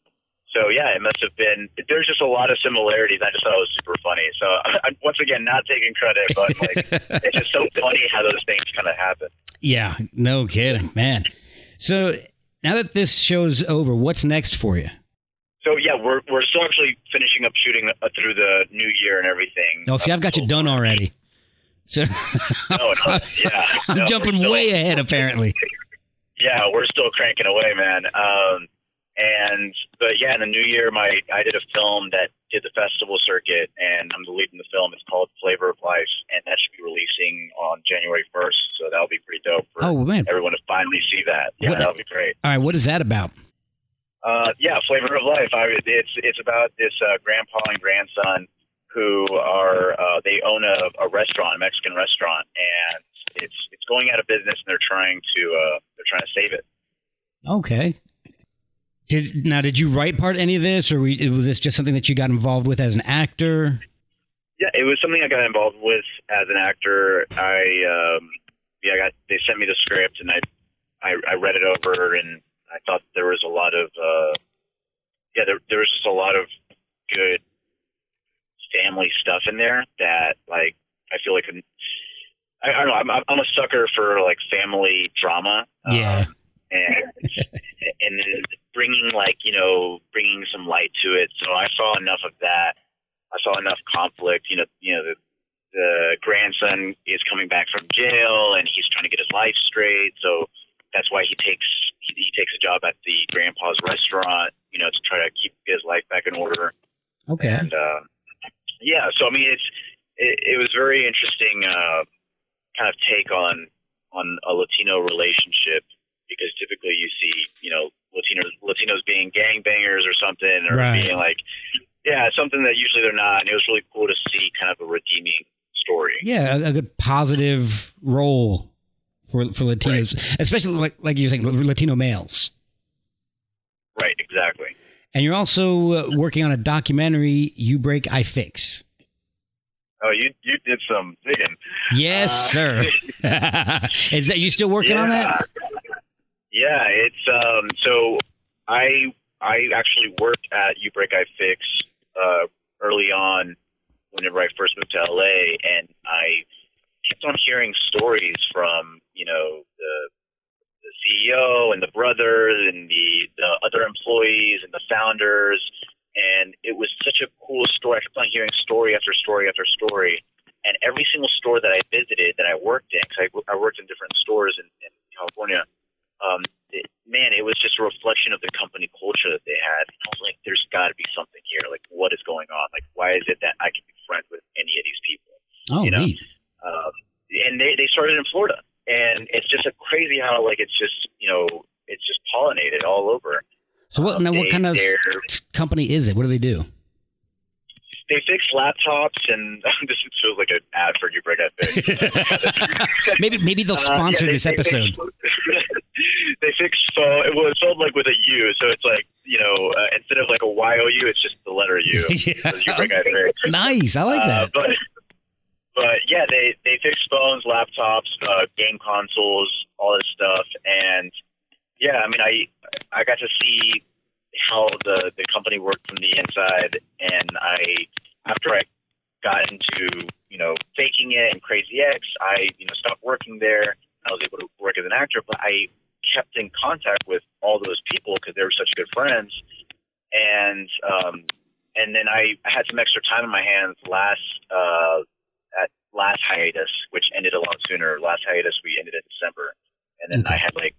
so yeah, it must have been. There's just a lot of similarities. I just thought it was super funny. So I'm once again not taking credit, but like it's just so funny how those things kind of happen. Yeah, no kidding, man. So now that this show's over, what's next for you? So yeah, we're we're still actually finishing up shooting uh, through the new year and everything. Oh, see, I've got you done already. So no, no, yeah, I'm no, jumping way ahead, apparently. Yeah, we're still cranking away, man. Um, and but yeah, in the new year, my I did a film that did the festival circuit, and I'm the lead in the film. It's called Flavor of Life, and that should be releasing on January 1st. So that'll be pretty dope for Oh man! everyone to finally see that. Yeah, What- that'll be great. All right, what is that about? Uh, yeah, Flavor of Life. I, it's it's about this uh, grandpa and grandson who are uh, they own a, a restaurant, a Mexican restaurant, and it's it's going out of business, and they're trying to uh, they're trying to save it. Okay. Did now? Did you write part of any of this, or was this just something that you got involved with as an actor? Yeah, it was something I got involved with as an actor. I um, yeah, I got they sent me the script and I, I I read it over and I thought there was a lot of uh, yeah, there there was just a lot of good family stuff in there that like I feel like I, I don't know I'm I'm a sucker for like family drama. Yeah. Um, and and then bringing like you know bringing some light to it. So I saw enough of that. I saw enough conflict. You know, you know the the grandson is coming back from jail and he's trying to get his life straight. So that's why he takes he, he takes a job at the grandpa's restaurant. You know, to try to keep his life back in order. Okay. And uh, yeah, so I mean, it's it, it was very interesting uh, kind of take on on a Latino relationship because typically you see you know Latinos Latinos being gangbangers or something or Right. being like yeah something that usually they're not. And it was really cool to see kind of a redeeming story. Yeah, a, a good positive role for for Latinos, especially like like you're saying, Latino males. Right, exactly. And you're also uh, working on a documentary, "You Break, I Fix." Oh, you you did some digging. Yes, Uh, sir. Is that you still working on that? Yeah, it's um. So I I actually worked at You Break I Fix uh, early on, whenever I first moved to LA, and I kept on hearing stories from you know the the CEO and the brothers and the the other employees and the founders, and it was such a cool story. I kept on hearing story after story after story. And every single store that I visited, that I worked in, because I, I worked in different stores in, in California, um, it, man, it was just a reflection of the company culture that they had. I was like, there's got to be something here. Like, what is going on? Like, why is it that I can be friends with any of these people? Oh, you know, neat. Um, and they, they started in Florida. And it's just a crazy how, like, it's just, you know, it's just pollinated all over. What? Um, what kind of company is it? What do they do? They fix laptops, and this feels like an ad for You Break That maybe maybe they'll Uh, sponsor yeah, they- this they episode. Fix, they fix phone. It was spelled like with a U, so it's like you know uh, instead of like a Y O U, it's just the letter U. Yeah. So you break I nice. I like Uh, that. but but yeah, they they fix phones, laptops, uh, game consoles, all this stuff, and yeah, I mean, I I got to see how the the company worked from the inside, and I after I got into you know faking it and Crazy Ex, I you know stopped working there. I was able to work as an actor, but I kept in contact with all those people because they were such good friends, and um, and then I, I had some extra time in my hands last uh, at last hiatus, which ended a lot sooner. Last hiatus we ended in December, and then Okay. I had like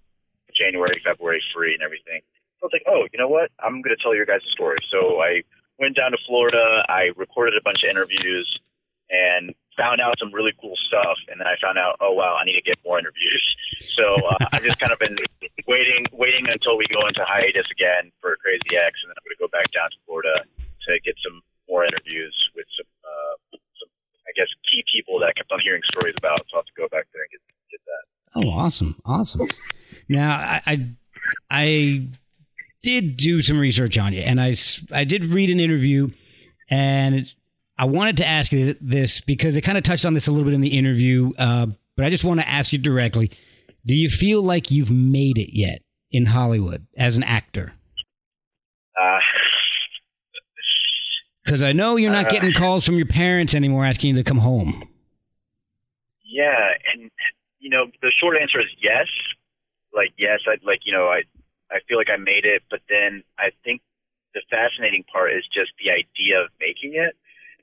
January, February free and everything. Was like, oh, you know what? I'm going to tell your guys a story. So I went down to Florida. I recorded a bunch of interviews and found out some really cool stuff. And then I found out, oh wow, I need to get more interviews. So uh, I've just kind of been waiting, waiting until we go into hiatus again for Crazy Ex, and then I'm going to go back down to Florida to get some more interviews with some, uh, some, I guess, key people that I kept on hearing stories about. So I'll have to go back there and get, get that. Oh, awesome, awesome. Now, I, I, I did do some research on you, and I I did read an interview, and I wanted to ask you this because it kind of touched on this a little bit in the interview, uh, but I just want to ask you directly: Do you feel like you've made it yet in Hollywood as an actor? Because uh, I know you're not uh, getting calls from your parents anymore asking you to come home. Yeah, and you know the short answer is yes. Like yes, I like you know I I feel like I made it, but then I think the fascinating part is just the idea of making it.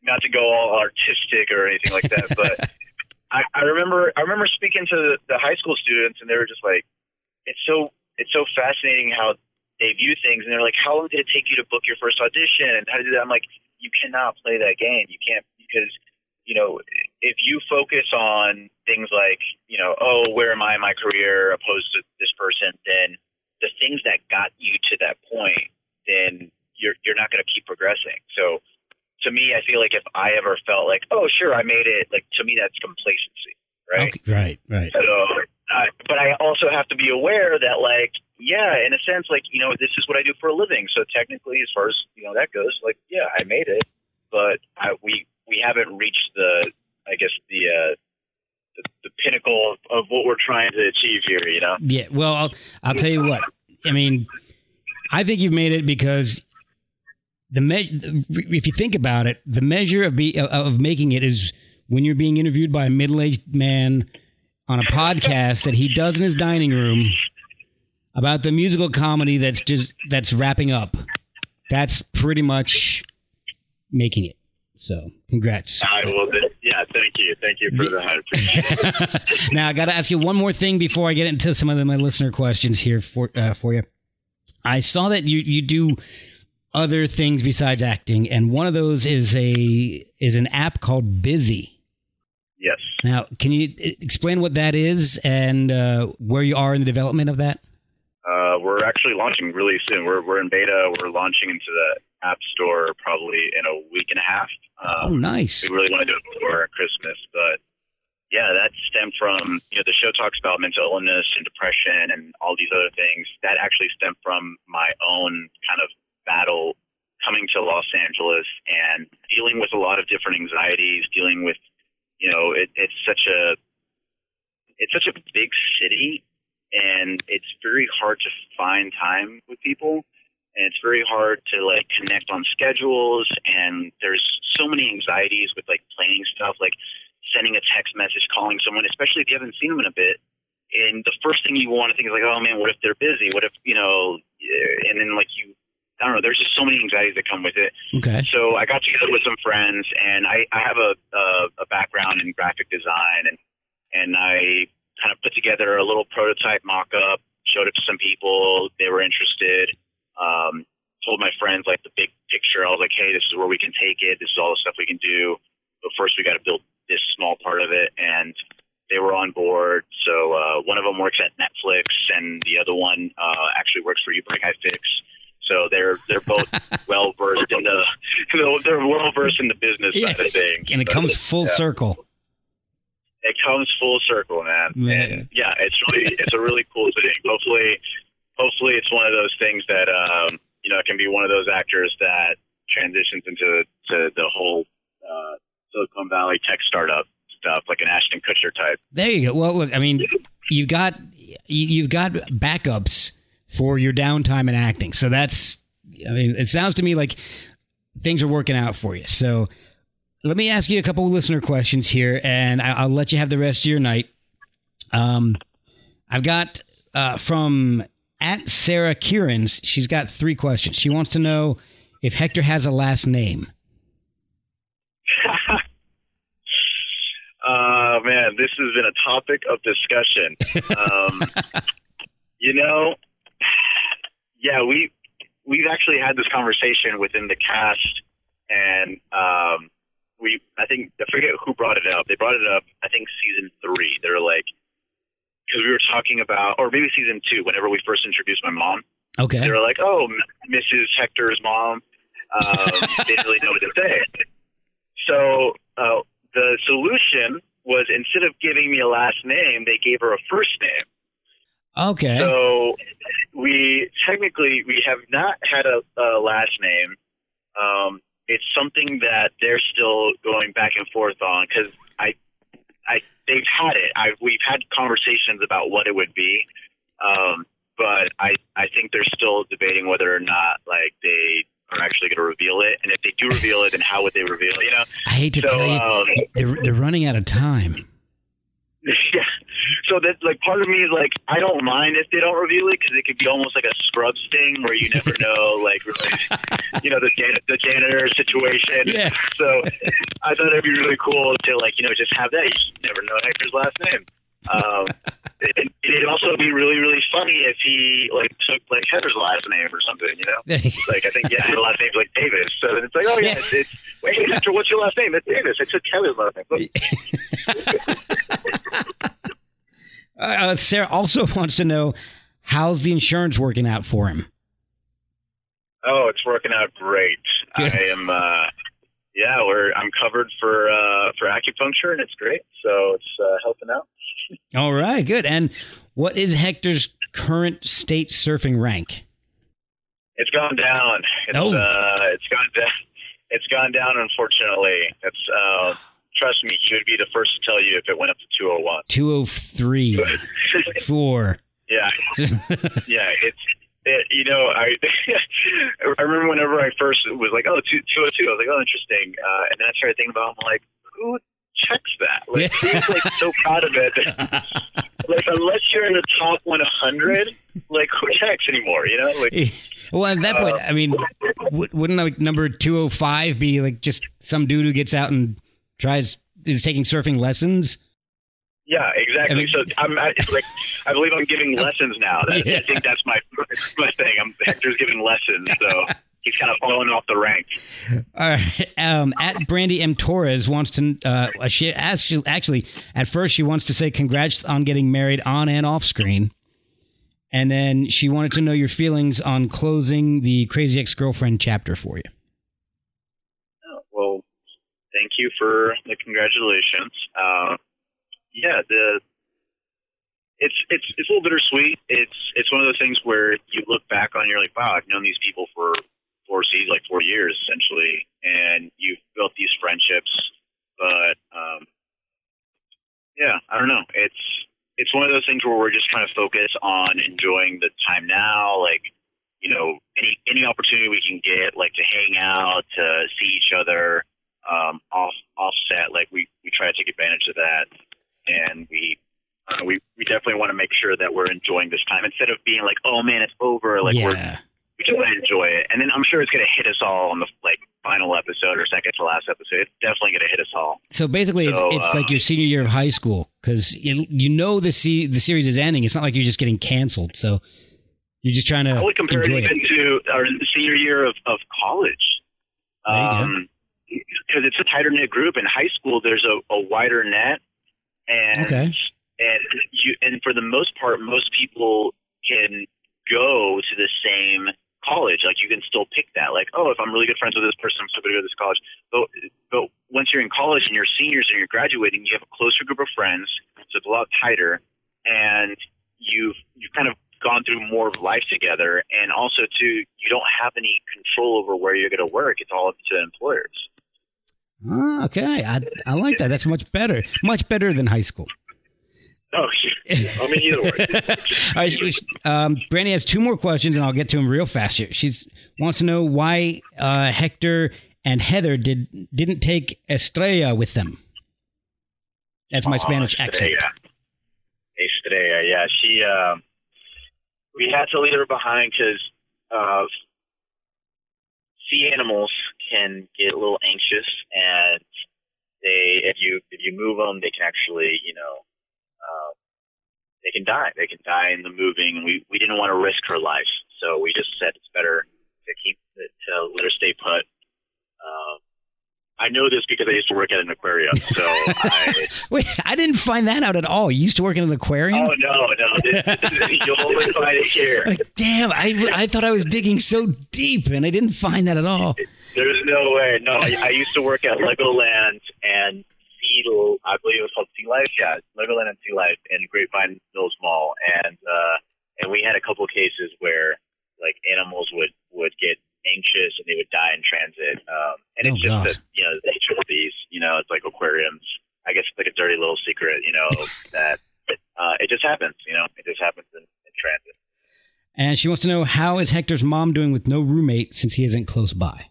Not to go all artistic or anything like that, but I, I remember I remember speaking to the, the high school students, and they were just like, "It's so it's so fascinating how they view things." And they're like, "How long did it take you to book your first audition?" And how to do that? I'm like, "You cannot play that game. You can't because." You know, if you focus on things like, you know, oh, where am I in my career opposed to this person, then the things that got you to that point, then you're you're not going to keep progressing. So to me, I feel like if I ever felt like, oh, sure, I made it, like to me, that's complacency, right? Okay, right, right. So, uh, but I also have to be aware that, like, yeah, in a sense, like you know, this is what I do for a living. So technically, as far as you know that goes, like, yeah, I made it, but I, we we haven't reached the, I guess the. uh the, the pinnacle of, of what we're trying to achieve here, you know? Yeah. Well, I'll, I'll tell you what. I mean, I think you've made it because the me- if you think about it, the measure of be of making it is when you're being interviewed by a middle-aged man on a podcast that he does in his dining room about the musical comedy that's just that's wrapping up. That's pretty much making it. So, congrats. I will. You. Thank you for that. now, I got to ask you one more thing before I get into some of the, my listener questions here for uh, for you. I saw that you you do other things besides acting, and one of those is a is an app called Busy. Yes. Now, can you explain what that is and uh, where you are in the development of that? Uh, we're actually launching really soon. We're we're in beta. We're launching into the App Store probably in a week and a half. Um, oh, nice. We really want to do it before Christmas, but yeah, that stemmed from you know the show talks about mental illness and depression and all these other things. That actually stemmed from my own kind of battle coming to Los Angeles and dealing with a lot of different anxieties, dealing with, you know, it, it's such a, it's such a big city and it's very hard to find time with people and it's very hard to like connect on schedules and there's so many anxieties with like planning stuff like sending a text message calling someone especially if you haven't seen them in a bit and the first thing you want to think is like oh man what if they're busy what if you know and then like you I don't know. There's just so many anxieties that come with it. Okay. So I got together with some friends, and I, I have a, a a background in graphic design, and and I kind of put together a little prototype mock-up, showed it to some people. They were interested. Um, told my friends like the big picture. I was like, hey, this is where we can take it. This is all the stuff we can do. But first, we got to build this small part of it, and they were on board. So uh, one of them works at Netflix, and the other one uh, actually works for uBreakiFix. So they're they're both well versed in the they're well versed in the business yeah. side of things. And it comes full yeah. circle. It comes full circle, man. man. And yeah, it's really it's a really cool thing. Hopefully, hopefully it's one of those things that um, you know it can be one of those actors that transitions into to the whole uh, Silicon Valley tech startup stuff, like an Ashton Kutcher type. There you go. Well, look, I mean, you've got you've got backups for your downtime in acting. So that's, I mean, it sounds to me like things are working out for you. So let me ask you a couple listener questions here, and I'll let you have the rest of your night. Um, I've got uh, from at Sarah Kieran's. She's got three questions. She wants to know if Hector has a last name. uh, man, this has been a topic of discussion. Um, you know, yeah, we we've actually had this conversation within the cast, and um, we I think I forget who brought it up. They brought it up. I think season three. They're like because we were talking about, or maybe season two, whenever we first introduced my mom. Okay. They were like, "Oh, Mrs. Hector's mom." Um, they didn't really know what to say. So uh, the solution was instead of giving me a last name, they gave her a first name. Okay. So we technically we have not had a, a last name. Um, it's something that they're still going back and forth on because I, I they've had it. I we've had conversations about what it would be, um, but I I think they're still debating whether or not like they are actually going to reveal it, and if they do reveal it, then how would they reveal it? You know, I hate to So, tell you, um, they're, they're running out of time. yeah. So that like part of me is like I don't mind if they don't reveal it because it could be almost like a scrubs thing where you never know like really, you know the jan- the janitor situation. Yeah. So I thought it'd be really cool to like you know just have that. You just never know Hector's last name. Um, and it'd also be really really funny if he like took like Heather's last name or something. You know. Like I think yeah, her last name's like Davis. So then it's like, oh yeah, it's, it's wait, Hector, what's your last name? It's Davis. I took Heather's last name. Look, Uh, Sarah also wants to know how's the insurance working out for him. Oh, it's working out great. Good. I am. uh Yeah, we're. I'm covered for uh for acupuncture, and it's great. So it's uh, helping out. All right, good. And what is Hector's current state surfing rank? It's gone down. It's Oh. uh, it's gone down. It's gone down. Unfortunately, it's. Uh, trust me, he would be the first to tell you if it went up to 201. 203, 4. yeah, yeah. It's. It, you know, I I remember whenever I first was like, oh, two, 202, I was like, oh, interesting. Uh, and then I started thinking about, I'm like, who checks that? Like, who's like so proud of it? like, unless you're in the top 100, like, who checks anymore? You know, like, well, at that point, I mean, wouldn't like number 205 be like just some dude who gets out and tries, is taking surfing lessons? yeah, exactly. I mean- so I'm I, like, I believe I'm giving lessons now. That, Yeah. I think that's my my thing. I'm Hector's giving lessons, so he's kind of falling off the rank. All right. Um, at Brandy M. Torres wants to, uh, she actually, actually, at first she wants to say congrats on getting married on and off screen. And then she wanted to know your feelings on closing the Crazy Ex Girlfriend chapter for you. Thank you for the congratulations. Uh, yeah, the it's it's it's a little bittersweet. It's it's one of those things where you look back on, you're like, wow, I've known these people for four seasons, like four years essentially, and you've built these friendships. But um, yeah, I don't know. It's it's one of those things where we're just trying to focus on enjoying the time now, like you know, any any opportunity we can get, like to hang out, to see each other, um, off offset, like we we try to take advantage of that, and we. Uh, we we definitely want to make sure that we're enjoying this time instead of being like, oh man, it's over. Like we're we just want to enjoy it, and then I'm sure it's going to hit us all on the like final episode or second to last episode. It's definitely going to hit us all. So basically, it's, So, it's uh, like your senior year of high school because you, you know the se- the series is ending. It's not like you're just getting canceled. So you're just trying to I would compare it even to our senior year of, of college. There you go. Um, because it's a tighter knit group. In high school, there's a, a wider net, and Okay. and you and for the most part, most people can go to the same college. Like you can still pick that. Like, oh, if I'm really good friends with this person, I'm still going to go to this college. But but once you're in college and you're seniors and you're graduating, you have a closer group of friends. So it's a lot tighter, and you've you've kind of gone through more of life together. And also, too, you don't have any control over where you're going to work. It's all up to employers. Ah, okay, I, I like that. That's much better. Much better than high school. Oh, I mean, either way. All right, um, Brandy has two more questions, and I'll get to them real fast here. She wants to know why uh, Hector and Heather did didn't take Estrella with them. That's my Oh, Spanish accent. Estrella. Estrella, yeah. She, um, we had to leave her behind because uh, sea animals can get a little anxious, and they, if you if you move them, they can actually, you know, uh, they can die. They can die in the moving. We we didn't want to risk her life, so we just said it's better to keep to let her stay put. Um, I know this because I used to work at an aquarium, so I. Wait, I didn't find that out at all. You used to work in an aquarium. Oh no, no! This, you'll only find it here. Like, damn, I, I thought I was digging so deep, and I didn't find that at all. There's no way. No, I, I used to work at Legoland and Sea, I believe it was called Sea Life. Yeah, Legoland and Sea Life in Grapevine Mills Mall, and uh, and we had a couple cases where like animals would would get anxious and they would die in transit. Um, and it's Oh, just gosh. that you know the nature of the beast. You know, it's like aquariums. I guess it's like a dirty little secret. You know that uh, it just happens. You know, it just happens in, in transit. And she wants to know how is Hector's mom doing with no roommate since he isn't close by.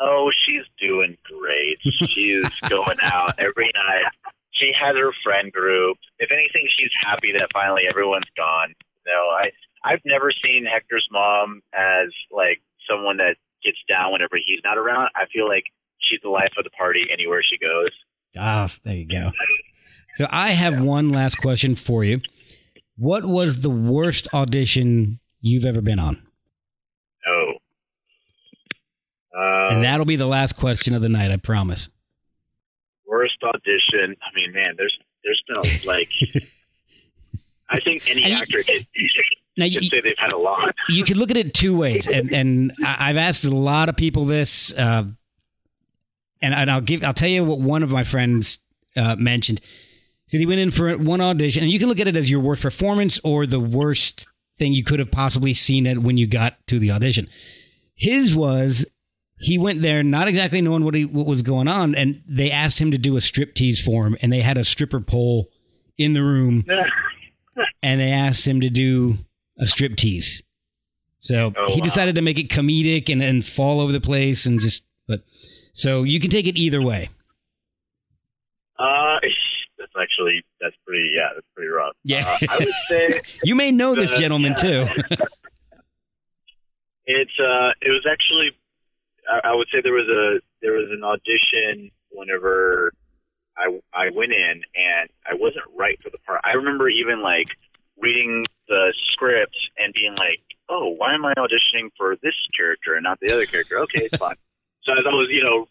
Oh, she's doing great. She's going out every night. She has her friend group. If anything, she's happy that finally everyone's gone. No, I I've never seen Hector's mom as like someone that gets down whenever he's not around. I feel like she's the life of the party anywhere she goes. Ah, there you go. So I have one last question for you. What was the worst audition you've ever been on? Oh. Uh, And that'll be the last question of the night, I promise. worst audition. I mean, man, there's there's been a, like I think any actor could, Now, could you, say they've had a lot. you can look at it two ways, and and I've asked a lot of people this, uh, and and I'll give I'll tell you what one of my friends uh, mentioned. So he went in for one audition, and you can look at it as your worst performance or the worst thing you could have possibly seen it when you got to the audition. His was he went there not exactly knowing what he what was going on, and they asked him to do a striptease for him, and they had a stripper pole in the room, and they asked him to do a striptease. So Oh, he wow. decided to make it comedic and, and fall over the place and just but so you can take it either way. Uh, that's actually that's pretty yeah that's pretty rough. Yeah. uh, I would say You may know this Uh, gentleman too. it's uh it was actually I, I would say there was a there was an audition whenever I I went in and I wasn't right for the part. I remember even like reading the script and being like, oh, why am I auditioning for this character and not the other character? Okay, it's fine. so as I was you know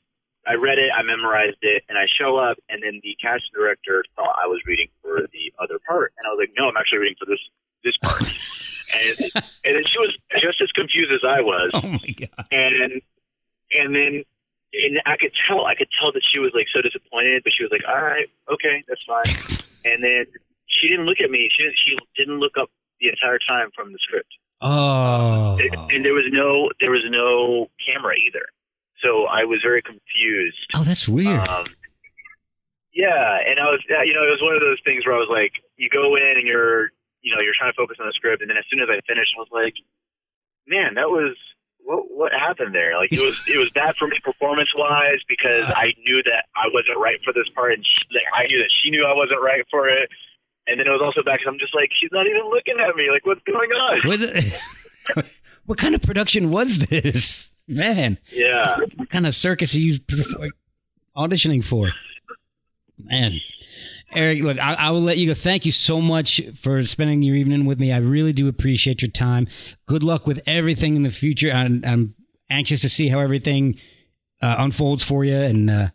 I read it, I memorized it, and I show up, and then the casting director thought I was reading for the other part, and I was like, no, I'm actually reading for this this part. and and then she was just as confused as I was, oh my god. and and then and I could tell, I could tell that she was like so disappointed, but she was like, all right, okay, that's fine. and then she didn't look at me. She didn't, she didn't look up the entire time from the script, Oh. and there was no there was no camera either. So I was very confused. Oh, that's weird. Um, yeah, and I was, you know, it was one of those things where I was like, you go in and you're, you know, you're trying to focus on the script, and then as soon as I finished, I was like, man, that was what what happened there. Like it was it was bad for me performance wise because I knew that I wasn't right for this part, and she, like, I knew that she knew I wasn't right for it. And then it was also back, I'm just like, she's not even looking at me. Like, what's going on? What, the- what kind of production was this? Man, Yeah. what kind of circus are you auditioning for? Man. Erick, look, I, I will let you go. Thank you so much for spending your evening with me. I really do appreciate your time. Good luck with everything in the future. I'm, I'm anxious to see how everything uh, unfolds for you. And uh,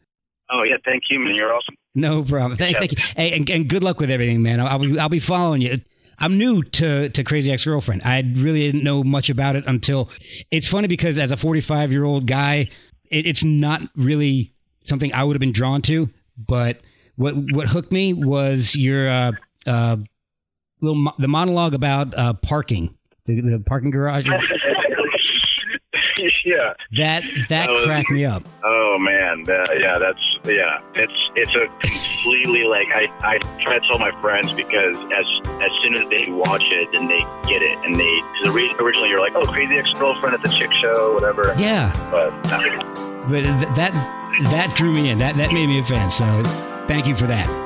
Oh yeah, thank you, man. You're awesome. no problem. Thank, thank you. Hey, and, and good luck with everything, man. I'll, I'll, be, I'll be following you. I'm new to, to Crazy Ex Girlfriend. I really didn't know much about it until it's funny because as a 45 year old guy, it, it's not really something I would have been drawn to. But what what hooked me was your uh, uh, little mo- the monologue about uh, parking, the, the parking garage. yeah. That that Oh, cracked me up. Oh man, that, yeah, that's yeah. It's it's a completely like I I try to tell my friends because as as soon as they watch it, then they get it, and they cause ori- originally you're like, oh, crazy ex girlfriend, at the chick show, whatever. Yeah, But uh, but th- that that drew me in. That that made me a fan. So thank you for that.